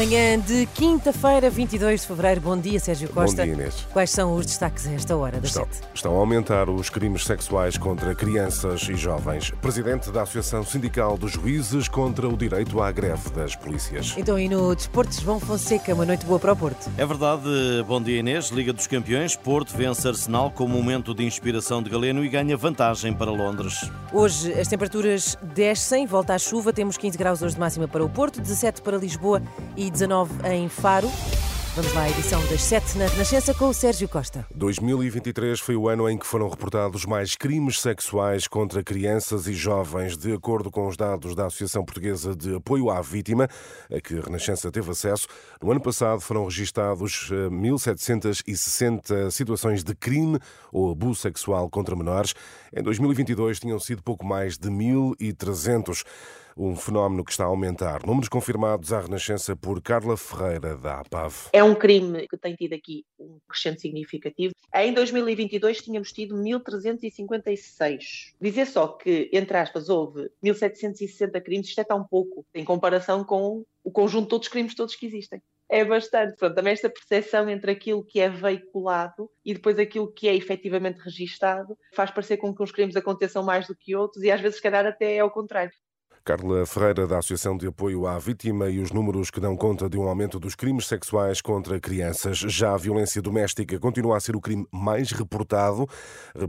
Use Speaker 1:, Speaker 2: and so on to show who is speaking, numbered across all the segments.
Speaker 1: Manhã de quinta-feira, 22 de fevereiro. Bom dia, Sérgio Costa.
Speaker 2: Bom dia, Inês.
Speaker 1: Quais são os destaques a esta hora das
Speaker 2: Estão,
Speaker 1: sete?
Speaker 2: estão a aumentar os crimes sexuais contra crianças e jovens. Presidente da Associação Sindical dos Juízes contra o direito à greve das polícias.
Speaker 1: Então, e no Desporto, João Fonseca, uma noite boa para o Porto.
Speaker 3: É verdade, bom dia Inês. Liga dos Campeões, Porto vence Arsenal com momento de inspiração de Galeno e ganha vantagem para Londres.
Speaker 1: Hoje as temperaturas descem, volta à chuva. Temos 15 graus hoje de máxima para o Porto, 17 para Lisboa e 19 em Faro. Vamos lá edição das 7 na Renascença com o Sérgio Costa.
Speaker 2: 2023 foi o ano em que foram reportados mais crimes sexuais contra crianças e jovens, de acordo com os dados da Associação Portuguesa de Apoio à Vítima, a que a Renascença teve acesso. No ano passado foram registados eh, 1.760 situações de crime ou abuso sexual contra menores. Em 2022 tinham sido pouco mais de 1.300 um fenómeno que está a aumentar. Números confirmados à Renascença por Carla Ferreira, da APAV.
Speaker 4: É um crime que tem tido aqui um crescente significativo. Em 2022 tínhamos tido 1.356. Dizer só que, entre aspas, houve 1.760 crimes, isto é tão pouco em comparação com o conjunto de todos os crimes todos que existem. É bastante. Portanto, também esta percepção entre aquilo que é veiculado e depois aquilo que é efetivamente registado faz parecer com que uns crimes aconteçam mais do que outros e às vezes, se calhar, até é ao contrário.
Speaker 2: Carla Ferreira, da Associação de Apoio à Vítima, e os números que dão conta de um aumento dos crimes sexuais contra crianças. Já a violência doméstica continua a ser o crime mais reportado,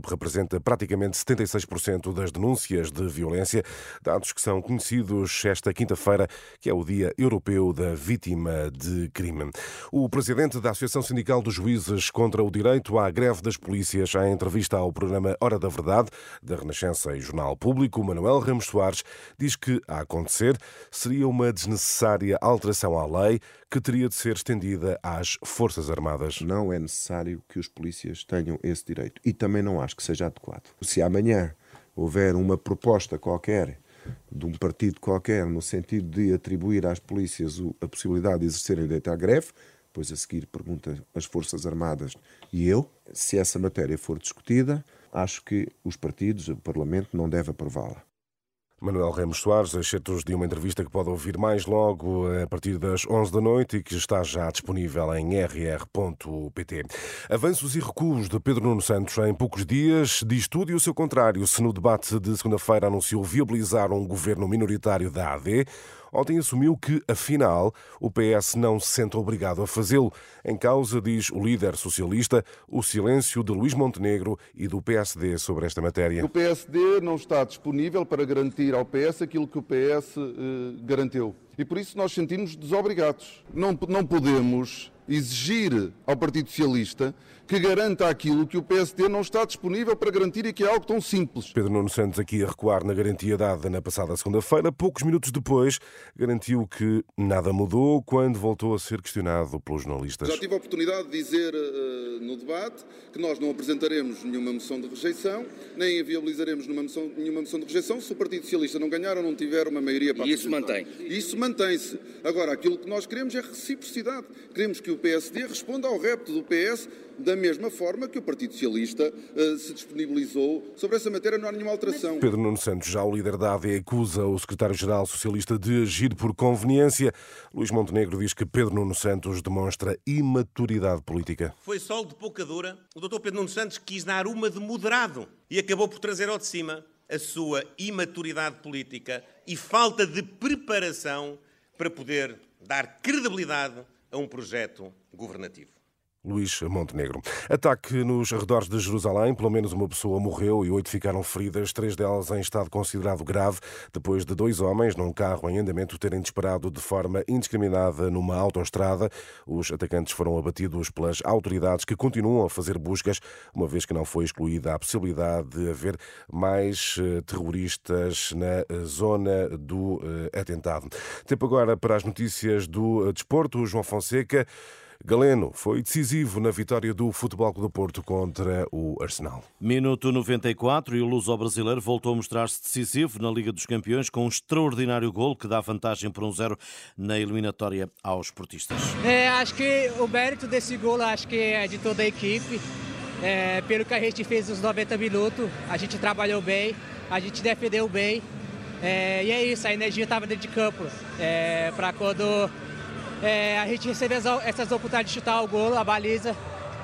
Speaker 2: representa praticamente 76% das denúncias de violência, dados que são conhecidos esta quinta-feira, que é o Dia Europeu da Vítima de Crime. O presidente da Associação Sindical dos Juízes contra o Direito à Greve das Polícias, em entrevista ao programa Hora da Verdade, da Renascença e Jornal Público, Manuel Ramos Soares, diz que, a acontecer, seria uma desnecessária alteração à lei que teria de ser estendida às Forças Armadas.
Speaker 5: Não é necessário que os polícias tenham esse direito. E também não acho que seja adequado. Se amanhã houver uma proposta qualquer de um partido qualquer no sentido de atribuir às polícias a possibilidade de exercerem direito à greve, depois a seguir pergunta as Forças Armadas e eu, se essa matéria for discutida, acho que os partidos, o Parlamento, não deve aprová-la.
Speaker 2: Manuel Ramos Soares, excertos de uma entrevista que pode ouvir mais logo a partir das 11 da noite e que está já disponível em rr.pt. Avanços e recuos de Pedro Nuno Santos em poucos dias diz tudo e o seu contrário se no debate de segunda-feira anunciou viabilizar um governo minoritário da AD. Ontem assumiu que, afinal, o PS não se sente obrigado a fazê-lo. Em causa, diz o líder socialista, o silêncio de Luís Montenegro e do PSD sobre esta matéria.
Speaker 6: O PSD não está disponível para garantir ao PS aquilo que o PS eh, garantiu. E por isso nós sentimos desobrigados. Não, não podemos exigir ao Partido Socialista que garanta aquilo que o PSD não está disponível para garantir e que é algo tão simples.
Speaker 2: Pedro Nuno Santos aqui a recuar na garantia dada na passada segunda-feira. Poucos minutos depois, garantiu que nada mudou quando voltou a ser questionado pelos jornalistas.
Speaker 6: Já tive a oportunidade de dizer uh, no debate que nós não apresentaremos nenhuma moção de rejeição, nem viabilizaremos nenhuma moção, nenhuma moção de rejeição se o Partido Socialista não ganhar ou não tiver uma maioria para
Speaker 7: E isso mantém?
Speaker 6: Isso mantém-se. Agora, aquilo que nós queremos é reciprocidade. Queremos que o PSD responda ao repto do PS da mesma forma que o Partido Socialista uh, se disponibilizou sobre essa matéria, não há nenhuma alteração.
Speaker 2: Pedro Nuno Santos, já o líder da AD, acusa o secretário-geral socialista de agir por conveniência. Luís Montenegro diz que Pedro Nuno Santos demonstra imaturidade política.
Speaker 7: Foi sol de pouca dura. O doutor Pedro Nuno Santos quis dar uma de moderado e acabou por trazer ao de cima a sua imaturidade política e falta de preparação para poder dar credibilidade a um projeto governativo.
Speaker 2: Luís Montenegro. Ataque nos arredores de Jerusalém. Pelo menos uma pessoa morreu e oito ficaram feridas, três delas em estado considerado grave, depois de dois homens num carro em andamento terem disparado de forma indiscriminada numa autoestrada. Os atacantes foram abatidos pelas autoridades que continuam a fazer buscas, uma vez que não foi excluída a possibilidade de haver mais terroristas na zona do atentado. Tempo agora para as notícias do desporto. João Fonseca. Galeno foi decisivo na vitória do Futebol Clube do Porto contra o Arsenal.
Speaker 3: Minuto 94 e o luso-brasileiro voltou a mostrar-se decisivo na Liga dos Campeões com um extraordinário gol que dá vantagem por um zero na eliminatória aos portistas.
Speaker 8: É, acho que o mérito desse gol acho que é de toda a equipe. É, pelo que a gente fez nos 90 minutos, a gente trabalhou bem, a gente defendeu bem. É, e é isso, a energia estava dentro de campo. É, para quando é, a gente recebeu essas oportunidades de chutar o gol, a baliza,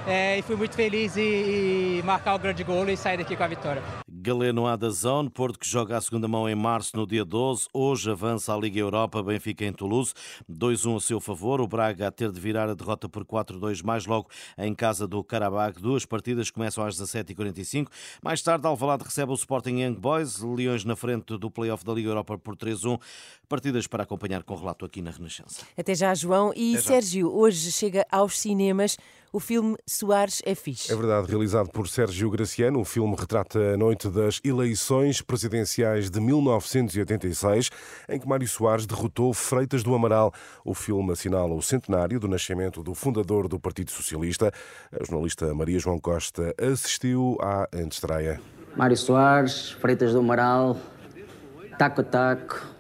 Speaker 8: é, e fui muito feliz e, e, marcar o grande gol e sair daqui com a vitória.
Speaker 3: Galeno A da Zone, Porto que joga a segunda mão em março no dia 12, hoje avança a Liga Europa, Benfica em Toulouse, 2-1 a seu favor, o Braga a ter de virar a derrota por 4-2 mais logo em casa do Karabakh, duas partidas começam às 17h45, mais tarde Alvalade recebe o Sporting Young Boys, Leões na frente do play-off da Liga Europa por 3-1, partidas para acompanhar com relato aqui na Renascença.
Speaker 1: Até já João. E Sérgio, hoje chega aos cinemas o filme Soares é Fixe.
Speaker 2: É verdade, realizado por Sérgio Graciano, o filme retrata a noite das eleições presidenciais de 1986, em que Mário Soares derrotou Freitas do Amaral. O filme assinala o centenário do nascimento do fundador do Partido Socialista. A jornalista Maria João Costa assistiu à antestreia.
Speaker 9: Mário Soares, Freitas do Amaral, taco a taco,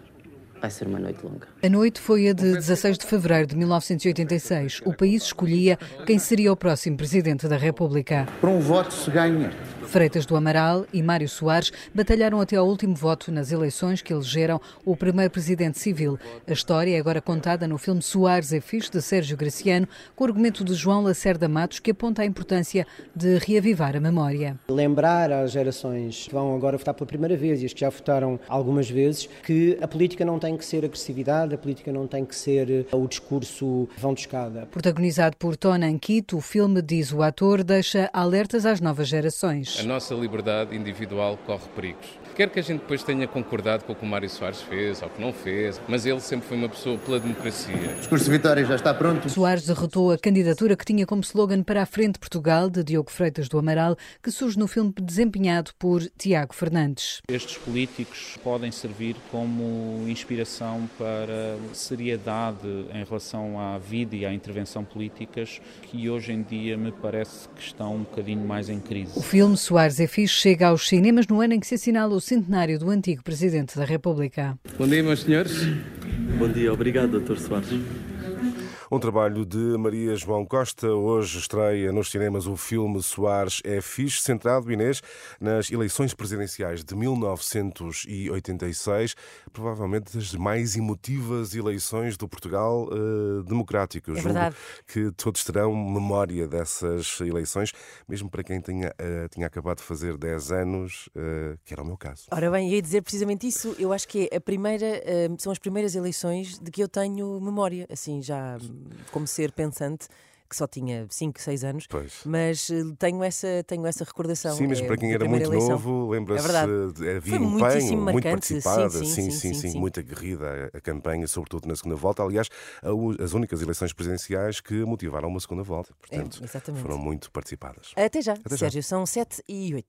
Speaker 9: Vai ser uma noite longa.
Speaker 10: A noite foi a de 16 de fevereiro de 1986. O país escolhia quem seria o próximo presidente da República.
Speaker 11: Por um voto se ganha.
Speaker 10: Freitas do Amaral e Mário Soares batalharam até ao último voto nas eleições que elegeram o primeiro presidente civil. A história é agora contada no filme Soares é Fixe, de Sérgio Graciano, com o argumento de João Lacerda Matos, que aponta a importância de reavivar a memória.
Speaker 12: Lembrar às gerações que vão agora votar pela primeira vez e as que já votaram algumas vezes que a política não tem que ser agressividade, a política não tem que ser eh, o discurso vão de escada.
Speaker 10: Protagonizado por Tona Anquito, o filme, diz o ator, deixa alertas às novas gerações
Speaker 13: a nossa liberdade individual corre perigos. Quer que a gente depois tenha concordado com o que o Mário Soares fez ou que não fez, mas ele sempre foi uma pessoa pela democracia.
Speaker 11: O discurso de vitória já está pronto.
Speaker 10: Soares derrotou a candidatura que tinha como slogan para a Frente Portugal, de Diogo Freitas do Amaral, que surge no filme desempenhado por Tiago Fernandes.
Speaker 14: Estes políticos podem servir como inspiração para seriedade em relação à vida e à intervenção políticas que hoje em dia me parece que estão um bocadinho mais em crise.
Speaker 10: O filme Soares é Fixe chega aos cinemas no ano em que se assinala o centenário do antigo Presidente da República.
Speaker 13: Bom dia, meus senhores.
Speaker 15: Bom dia, obrigado, Dr. Soares.
Speaker 2: Um trabalho de Maria João Costa. Hoje estreia nos cinemas o filme Soares é Fixe, centrado, Inês, nas eleições presidenciais de 1986, provavelmente das mais emotivas eleições do Portugal uh, democrático.
Speaker 1: É verdade.
Speaker 2: que todos terão memória dessas eleições, mesmo para quem tinha, uh, tinha acabado de fazer 10 anos, uh, que era o meu caso.
Speaker 1: Ora bem, ia dizer precisamente isso. Eu acho que é a primeira, são as primeiras eleições de que eu tenho memória, assim, já como ser pensante que só tinha 5, 6 anos,
Speaker 2: pois.
Speaker 1: mas eh, tenho essa, tenho essa recordação.
Speaker 2: Sim, mesmo
Speaker 1: é,
Speaker 2: para quem era muito
Speaker 1: eleição.
Speaker 2: novo, lembra-se,
Speaker 1: é
Speaker 2: havia empenho, muito participada,
Speaker 1: sim sim, sim, sim, sim,
Speaker 2: muito aguerrida a, campanha, sobretudo na segunda volta. Aliás, as únicas eleições presidenciais que motivaram uma segunda volta, portanto,
Speaker 1: é,
Speaker 2: foram muito participadas.
Speaker 1: Até já, Até Sérgio, já. são 7 e 8.